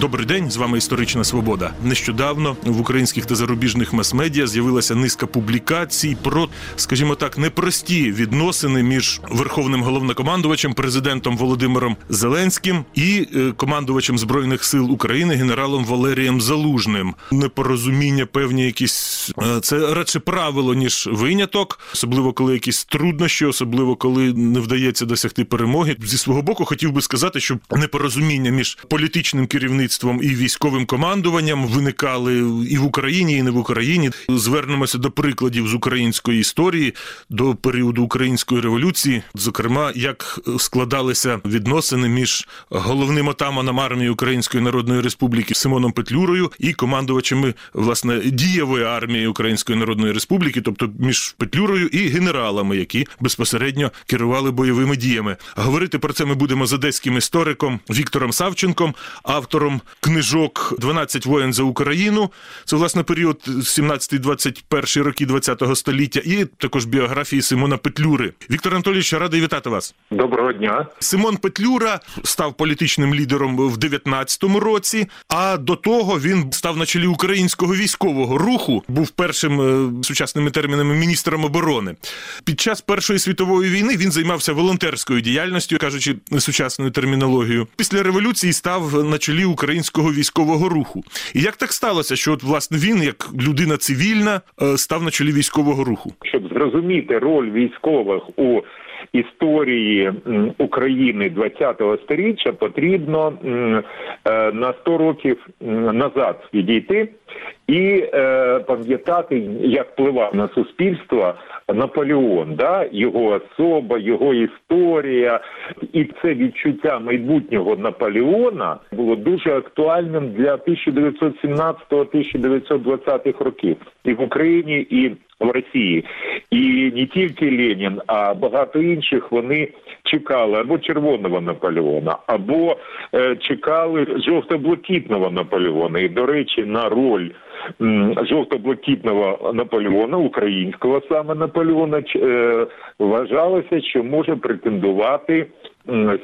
Добрий день, з вами історична свобода. Нещодавно в українських та зарубіжних мас-медіа з'явилася низка публікацій про, скажімо так, непрості відносини між верховним головнокомандувачем, президентом Володимиром Зеленським і е, командувачем збройних сил України генералом Валерієм Залужним. Непорозуміння певні якісь е, це радше правило ніж виняток, особливо коли якісь труднощі, особливо коли не вдається досягти перемоги. Зі свого боку хотів би сказати, що непорозуміння між політичним керівництвом і військовим командуванням виникали і в Україні, і не в Україні. Звернемося до прикладів з української історії до періоду української революції, зокрема, як складалися відносини між головним отаманом армії Української Народної Республіки Симоном Петлюрою і командувачами власне дієвої армії Української Народної Республіки, тобто між Петлюрою і генералами, які безпосередньо керували бойовими діями. Говорити про це ми будемо з одеським істориком Віктором Савченком, автором книжок «12 воєн за Україну. Це власне період 17-21 роки ХХ століття, і також біографії Симона Петлюри. Віктор Анатолійович, радий вітати вас. Доброго дня. Симон Петлюра став політичним лідером в 19-му році. А до того він став на чолі українського військового руху, був першим е, сучасними термінами міністром оборони. Під час Першої світової війни він займався волонтерською діяльністю, кажучи сучасною термінологією. Після революції став на чолі українського військового руху. І як так сталося, що от власне він, як людина цивільна, е, став на чолі військового руху? Щоб зрозуміти роль військових у історії України ХХ століття, потрібно е, на 100 років назад відійти і е, пам'ятати, як впливав на суспільство Наполеон, да? його особа, його історія, і це відчуття майбутнього Наполеона було дуже актуальним для 1917-1920 років і в Україні, і в Росії. І не тільки Ленін, а багато інших вони чекали або червоного Наполеона, або е, чекали жовто-блакитного Наполеона. І, до речі, на роль жовто-блакитного Наполеона, українського саме Наполеона, е, вважалося, що може претендувати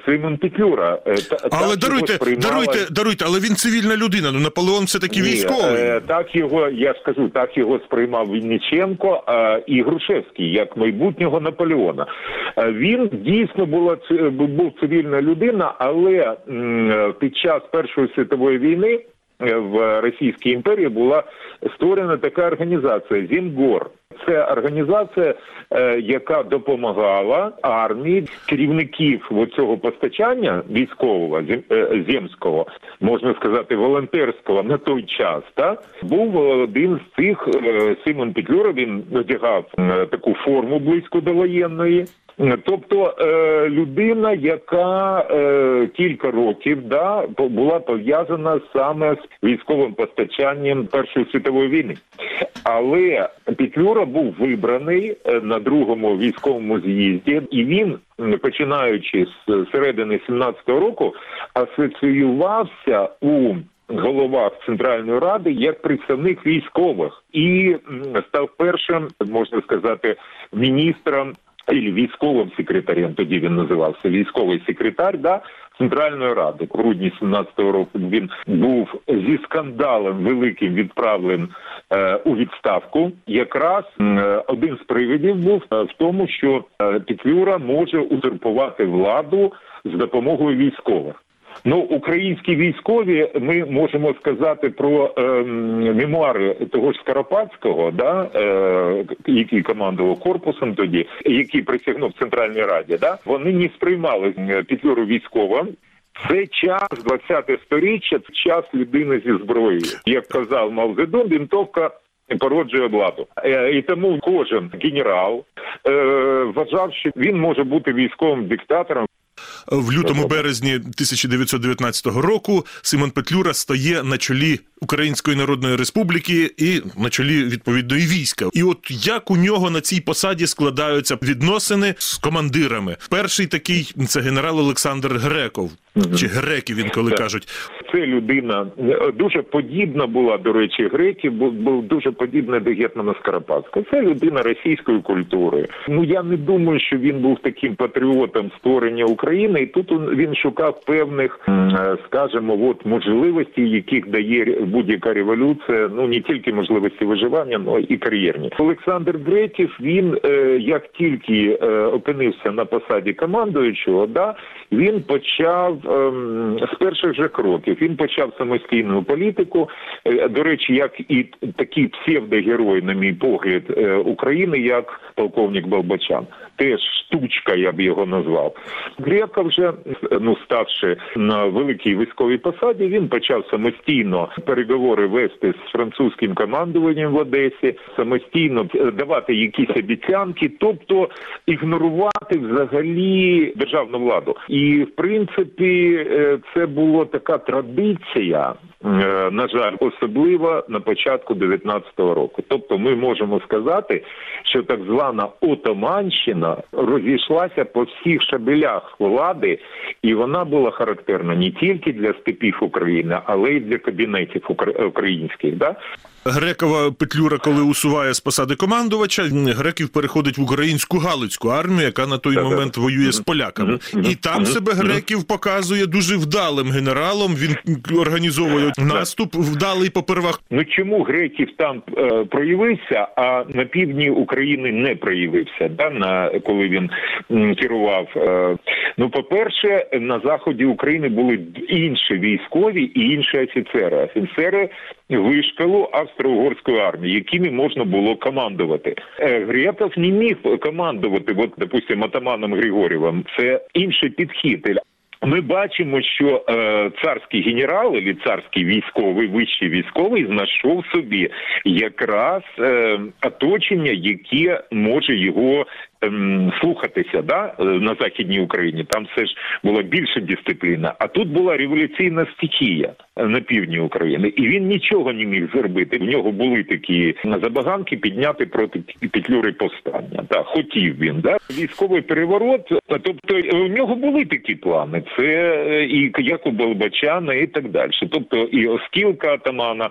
Симон Петлюра. Е, та- так Але даруйте, сприймала- даруйте, даруйте, але він цивільна людина. Ну Наполеон все таки ні, військовий. е, Так його я скажу, так його сприймав Вінниченко і Грушевський як майбутнього Наполеона. Е, Він дійсно була був цивільна людина, але під час Першої світової війни в Російській імперії була створена така організація Зімгор. Це організація, е, яка допомагала армії керівників цього постачання військового е, земського, можна сказати, волонтерського на той час. Та був один з цих е, Симон Петлюра. Він одягав е, таку форму близько до воєнної. Тобто людина, яка кілька років да була пов'язана саме з військовим постачанням Першої світової війни, але Петлюра був вибраний е, на другому військовому з'їзді, і він, починаючи з середини 17-го року, асоціювався у головах Центральної ради як представник військових. І став першим, можна сказати, міністром і військовим секретарем. Тоді він називався військовий секретар. Да, Центральної ради в грудні 17-го року він був зі скандалом великим відправлен е, у відставку. Якраз е, один з привідів був е, в тому, що е, Петлюра може узурпувати владу з допомогою військових. Ну, українські військові, ми можемо сказати про ем, мемуари того ж Скоропадського, да, е, який командував корпусом тоді, який присягнув Центральній Раді, да, вони не сприймали е, Петлюру військовим. Це час 20 сторіччя, це час людини зі зброєю. Як казав Мao Цзедун, вінтовка породжує владу. Е, І тому кожен генерал е, вважав, що він може бути військовим диктатором. В лютому березні 1919 року Симон Петлюра стає на чолі Української Народної Республіки і на чолі відповідної війська. І от як у нього на цій посаді складаються відносини з командирами? Перший такий це генерал Олександр Греков, чи греків він коли кажуть. Це людина дуже подібна була до речі, греків, був дуже подібна до гетмана Скоропадського. Це людина російської культури. Ну я не думаю, що він був таким патріотом створення України. України, і тут він шукав певних, е, скажімо, от можливостей, яких дає будь-яка революція. Ну не тільки можливості виживання, але і кар'єрні. Олександр Гретів, він е, як тільки е, опинився на посаді командуючого, да він почав ем, з перших же кроків. Він почав самостійну політику. До речі, як і такий псевдогерой, на мій погляд, України, як полковник Балбачан. Теж штучка, я б його назвав. Грека вже ну ставши на великій військовій посаді, він почав самостійно переговори вести з французьким командуванням в Одесі, самостійно давати якісь обіцянки, тобто ігнорувати взагалі державну владу. І в принципі, е, це була така традиція. Е, На жаль, особливо на початку 19-го року. Тобто, ми можемо сказати, що так звана Отоманщина розійшлася по всіх шабелях влади, і вона була характерна не тільки для степів України, але й для кабінетів укра- українських. Да? Грекова Петлюра, коли усуває з посади командувача, греків переходить в українську галицьку армію, яка на той момент воює з поляками, і там себе греків показує дуже вдалим генералом. Він організовує наступ вдалий попервах. Ну чому греків там е, проявився, а на півдні України не проявився? Да, на коли він м, керував? Е, ну, по-перше, на заході України були інші військові і інші офіцери. Офіцери вишкалу австро-угорської армії, якими можна було командувати. Грєков не міг командувати, от, допустимо, атаманом Григорєвим. Це інший підхід. Ми бачимо, що е, царський генерал або царський військовий, вищий військовий знайшов собі якраз е, оточення, яке може його ем, слухатися да, е, на західній Україні. Там все ж була більша дисципліна. А тут була революційна стихія е, на півдні України, і він нічого не міг зробити. В нього були такі забаганки підняти проти Петлюри повстання. Да, хотів він да військовий переворот. Тобто е, у нього були такі плани. Це е, і як у Балбачана, і так далі. Тобто і Оскілка атамана.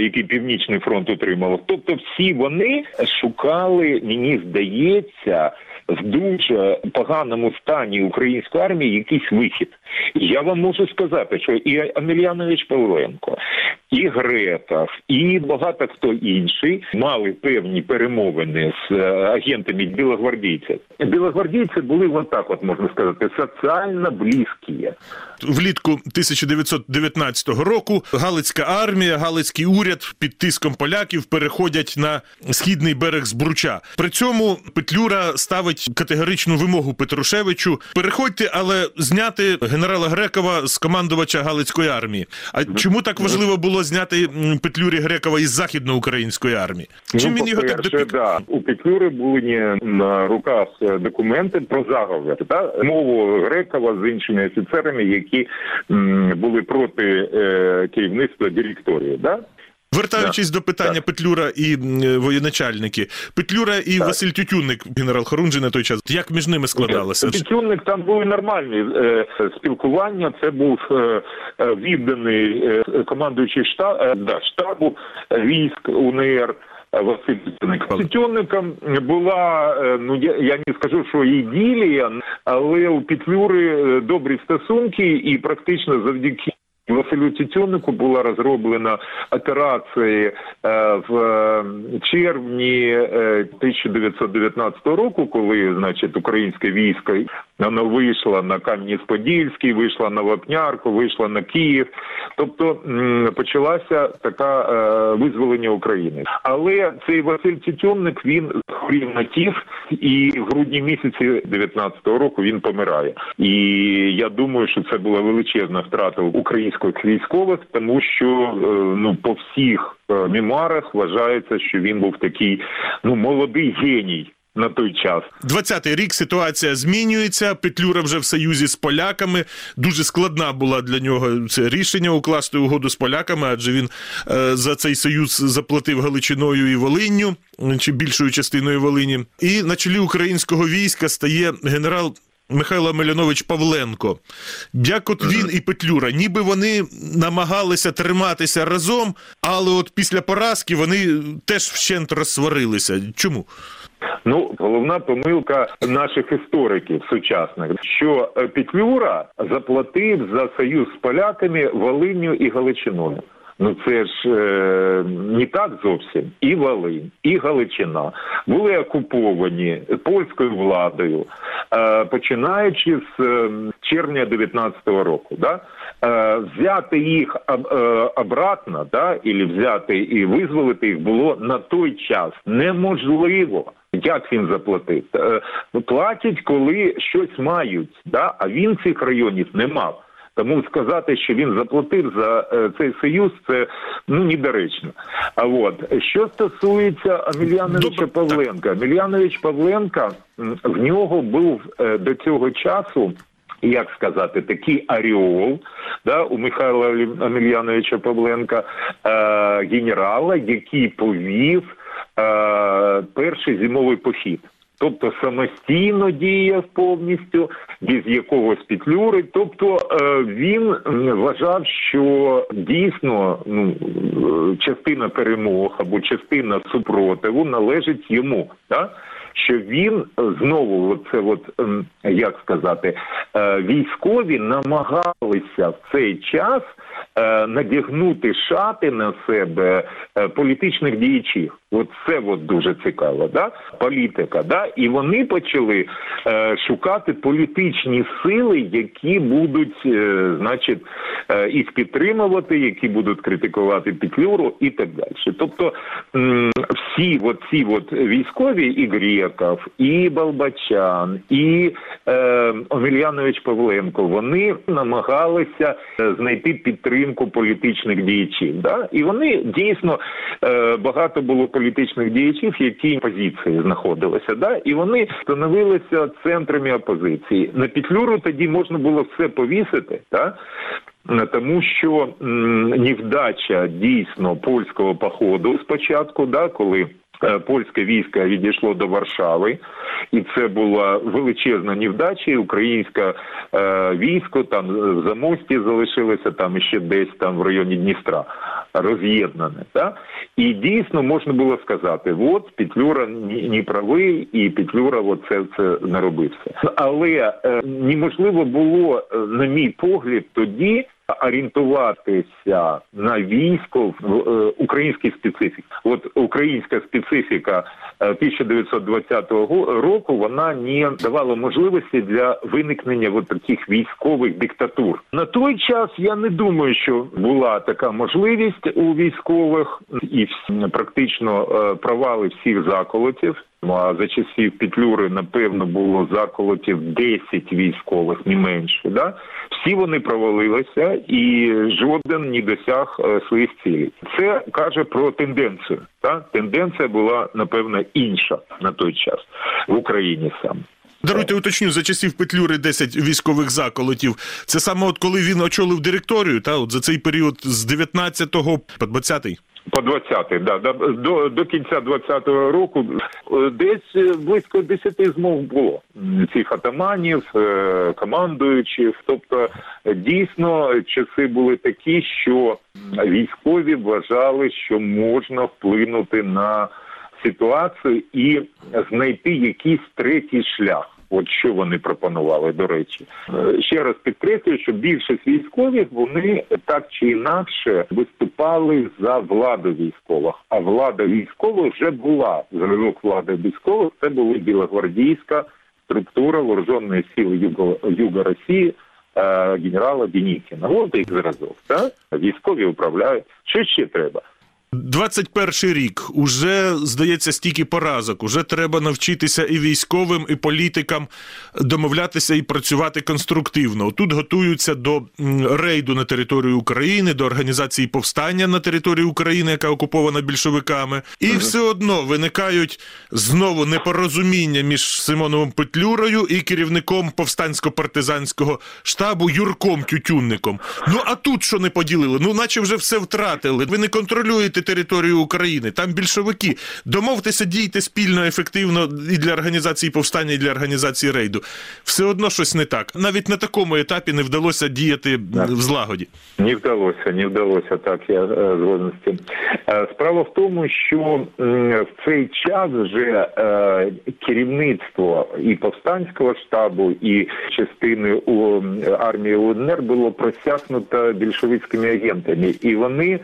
Який північний фронт отримав. тобто всі вони шукали, мені здається, в дуже поганому стані української армії якийсь вихід. Я вам можу сказати, що і Амельянович Павленко, і Гретов, і багато хто інший мали певні перемовини з е, агентами білогвардійців. Білогвардійці були вот так, от можна сказати, соціально близькі. Влітку 1919 року Галицька армія, Галицький уряд під тиском поляків переходять на східний берег Збруча. При цьому Петлюра ставить категоричну вимогу Петрушевичу: переходьте, але зняти генерала Грекова з командувача Галицької армії. А чому так важливо було зняти Петлюрі Грекова із західноукраїнської армії? Чим він його так допік? да. у Петлюри були на руках е, документи про заговір, та мову Грекова з іншими офіцерами, які м, були проти е, керівництва директорії. Да? Вертаючись до питання Петлюра і е, воєначальники, Петлюра і Василь Тютюнник, генерал Хорунжий на той час. Як між ними складалося? Петюнник там були нормальні е, спілкування. Це був е, відданий командуючий штаб, да, штабу військ УНР. Тютюнник. Тютюнником була, ну я, я не скажу, що іділія, але у Петлюри добрі стосунки і практично завдяки Василю Тютюннику була розроблена операція е, в е, червні е, 1919 року, коли значить українське військо воно вийшло на Кам'янець-Подільський, вийшло на Вапнярку, вийшло на Київ. Тобто почалася така е, визволення України. Але цей Василь Тютюнник він хворів на тіф, і в грудні місяці 19-го року він помирає. І я думаю, що це була величезна втрата українських військових, тому що ну по всіх мемуарах вважається, що він був такий ну молодий геній на той час. 20-й рік ситуація змінюється. Петлюра вже в союзі з поляками. Дуже складна була для нього це рішення укласти угоду з поляками, адже він е, за цей союз заплатив Галичиною і Волинню чи більшою частиною Волині. І на чолі українського війська стає генерал. Михайло Милянович Павленко, як от він і Петлюра, ніби вони намагалися триматися разом, але от після поразки вони теж вщент розсварилися. Чому? Ну, головна помилка наших істориків сучасних, що е, Петлюра заплатив за союз з поляками Волинню і Галичиною. Ну це ж е, не так зовсім. І Волинь, і Галичина були окуповані польською владою, е, починаючи з е, червня 19-го року. Да? Е, взяти їх об- е, обратно, да, і взяти і визволити їх було на той час неможливо. Як він заплатив? Е, Платять, коли щось мають, да? а він цих районів не мав. Тому сказати, що він заплатив за е, цей союз, це ну недоречно. А от що стосується Амельяновича Добре. Павленка, Амельянович Павленка в нього був е, до цього часу. Як сказати, такий аріол да, у Михайла Амельяновича Павленка, е, генерала, який повів е, перший зимовий похід. Тобто самостійно діяв повністю, без якогось петлюри. Тобто е, він вважав, що дійсно ну, е, частина перемог або частина супротиву належить йому. Да? Що він знову, оце от, ем, як сказати, е, військові намагалися в цей час е, надягнути шати на себе е, політичних діячів. От це от дуже цікаво, да? політика. Да? І вони почали е, шукати політичні сили, які будуть, е, значить, е, їх підтримувати, які будуть критикувати Петлюру і так далі. Тобто м, всі от ці от військові, і Греков, і Балбачан, і е, Омельянович Павленко, вони намагалися е, знайти підтримку політичних діячів. Да? І вони дійсно е, багато було політичних діячів, які позиції знаходилися. Да? І вони становилися центрами опозиції. На Петлюру тоді можна було все повісити. Да? Е, Тому що м, невдача дійсно польського походу спочатку, да, коли польське військо відійшло до Варшави, і це була величезна невдача. Українське е, військо там е, в замості залишилося, там ще десь там в районі Дністра роз'єднане. Да? І дійсно можна було сказати: от Петлюра ні правий, і Петлюра оце це наробився. Але е, неможливо було, е, на мій погляд, тоді. Орієнтуватися на військо в е, українській специфіці. От українська специфіка е, 1920 го- року вона не давала можливості для виникнення от таких військових диктатур. На той час я не думаю, що була така можливість у військових і практично е, провали всіх заколотів. Ну а за часів Петлюри, напевно, було заколотів 10 військових, не менше. Да? Всі вони провалилися, і жоден не досяг е, своїх цілей. Це каже про тенденцію. Да? Тенденція була напевно інша на той час в Україні саме. Даруйте уточню, за часів Петлюри 10 військових заколотів. Це саме от коли він очолив директорію, та от за цей період з 19 по 20 По 20-й, да, до, до кінця 20-го року е, десь е, близько 10 змов було цих атаманів, е, командуючих. Тобто, дійсно, часи були такі, що військові вважали, що можна вплинути на ситуацію і знайти якийсь третій шлях. От що вони пропонували, до речі, Е, ще раз підкреслюю, що більшість військових вони так чи інакше виступали за владу військових. А влада військових вже була зразок влади військових. Це були білогвардійська структура вооруженої сили Юго, Юга Росії. е, Генерала Денікіна. От їх зразок. Так? Військові управляють. Що ще треба? 21 рік уже здається стільки поразок. Уже треба навчитися і військовим, і політикам домовлятися і працювати конструктивно. Тут готуються до рейду на територію України, до організації повстання на території України, яка окупована більшовиками, і все одно виникають знову непорозуміння між Симоновим Петлюрою і керівником повстансько-партизанського штабу Юрком Тютюнником. Ну а тут що не поділили? Ну, наче вже все втратили. Ви не контролюєте територію України. Там більшовики. Домовтеся, дійте спільно, ефективно і для організації повстання, і для організації рейду. Все одно щось не так. Навіть на такому етапі не вдалося діяти Так. в злагоді. Не вдалося, не вдалося так. Я е, згоден з цим. Е, Справа в тому, що в цей час вже е, керівництво і повстанського штабу, і частини у армії УНР було просякнуто більшовицькими агентами, і вони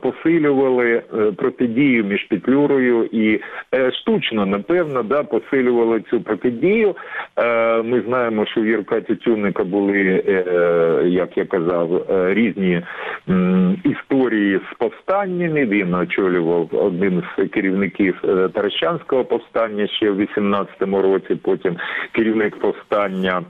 посилювали е, протидію між Петлюрою і е, штучно, напевно, да, посилювали цю протидію. Е, Ми знаємо, що в Юрка Тютюнника були, е, як я казав, е, різні історії з повстаннями. Він очолював один з керівників е, Таращанського повстання ще в 18-му році. Потім керівник повстання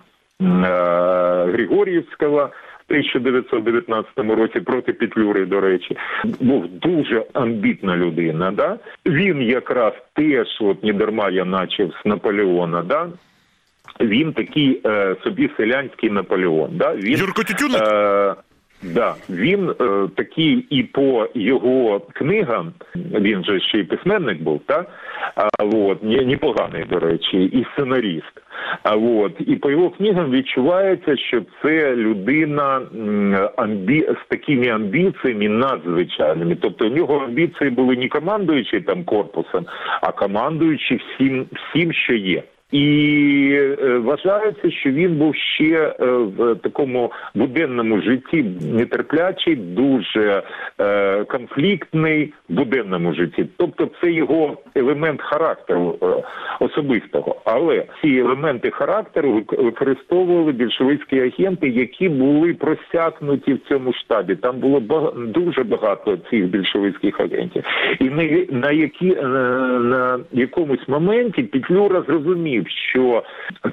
м, е, Григорівського. В 1919 році проти Петлюри, до речі, був дуже амбітна людина. Да? Він якраз теж, от не дарма я начав з Наполеона, да? він такий е, собі селянський Наполеон. Да? Він, Юрко Тютюник? Е, да, він е, такий і по його книгам, він же ще й письменник був, так? А, от, не- непоганий, до речі, і сценаріст. А от і по його книгам відчувається, що це людина амбі... з такими амбіціями надзвичайними. Тобто у нього амбіції були не командуючи там корпусом, а командуючи всім, всім, що є. І е, вважається, що він був ще е, в такому буденному житті нетерплячий, дуже е, конфліктний в буденному житті. Тобто, це його елемент характеру особистого. Але ці елементи характеру вик- використовували більшовицькі агенти, які були просякнуті в цьому штабі. Там було бага- дуже багато цих більшовицьких агентів, і на, які на якомусь моменті Петлюра зрозумів, що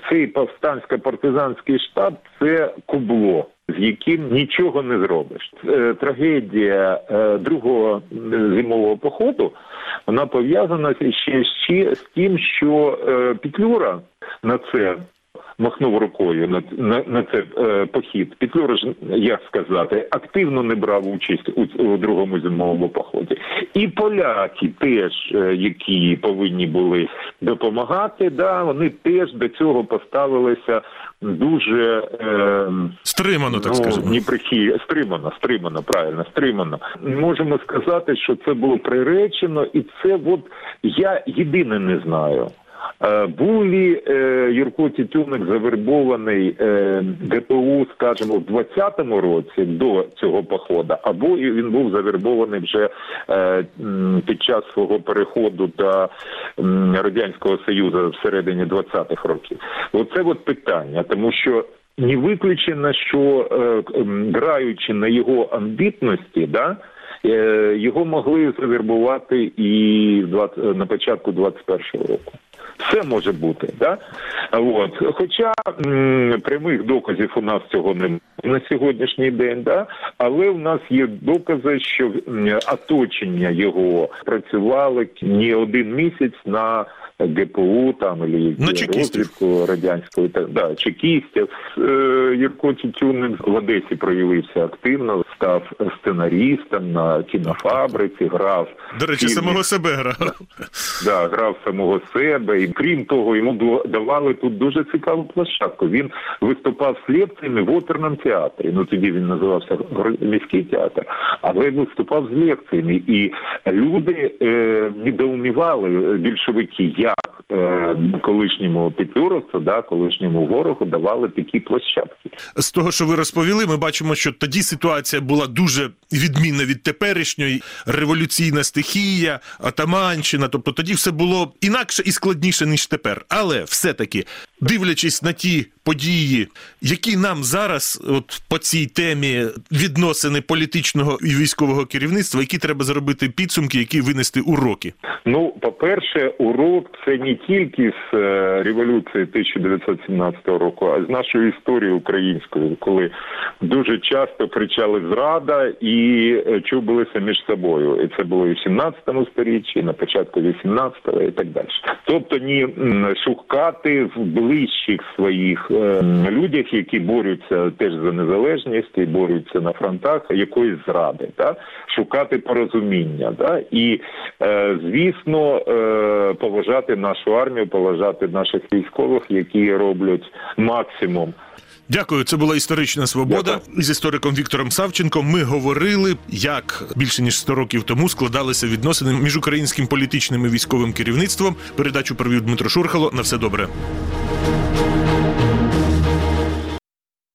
цей повстансько-партизанський штаб це кубло. З яким нічого не зробиш. Е, Трагедія е, другого е, зимового походу вона пов'язана ще, з тим, що Петлюра на це махнув рукою на, на, на це е, похід. Петлюра ж, як сказати, активно не брав участь у, у другому зимовому поході. І поляки теж, е, які повинні були допомагати, да, вони теж до цього поставилися дуже. Е, Стримано, так ну, скажемо. Ніприхі, стримано, стримано, правильно, стримано. Можемо сказати, що це було приречено, і це от я єдине не знаю. Е, Був ли е, Юрко Тютюник завербований е, ГПУ, скажімо, в 20-му році до цього походу, або він був завербований вже е, під час свого переходу до радянського союзу всередині 20-х років? Оце от питання, тому що не виключено, що е, граючи на його амбітності, да, е, його могли завербувати і 20 на початку 21-го року. Все може бути, да? От. Хоча м, прямих доказів у нас цього немає на сьогоднішній день, да? але в нас є докази, що оточення його працювали не один місяць на ГПУ там і розвідку радянської та да, чекістів. Е, Юрко Тютюник в Одесі проявився активно, став сценарістом на кінофабриці, грав До речі, фільмі. самого себе грав. Да, грав самого себе, і крім того, йому було- давали тут дуже цікаву площадку. Він виступав з лекціями в оперному театрі. Ну тоді він називався міський театр, але виступав з лекціями, і люди е, недоумівали більшовики, як е, колишньому петлюровцю, да, колишньому ворогу давали такі площадки. З того, що ви розповіли, ми бачимо, що тоді ситуація була дуже відмінна від теперішньої революційна стихія, атаманщина. Тобто тоді все було інакше і складніше ніж тепер. Але все-таки, дивлячись на ті події, які нам зараз, от по цій темі відносини політичного і військового керівництва, які треба зробити підсумки, які винести уроки. Ну, по-перше, урок це не тільки з е, революції 1917 року, а з нашої історії української, коли дуже часто кричали зрада і е, чубилися між собою. І це було і в 17 сторіччі, на початку 18-го і так далі. Тобто, ні шукати в ближчих своїх людях, які борються теж за незалежність і борються на фронтах якоїсь зради, та шукати порозуміння, та і е, звісно е, поважати нашу армію, поважати наших військових, які роблять максимум. Дякую, це була історична свобода. Дякую. З істориком Віктором Савченком ми говорили, як більше ніж 100 років тому складалися відносини між українським політичним і військовим керівництвом. Передачу провів Дмитро Шурхало. На все добре.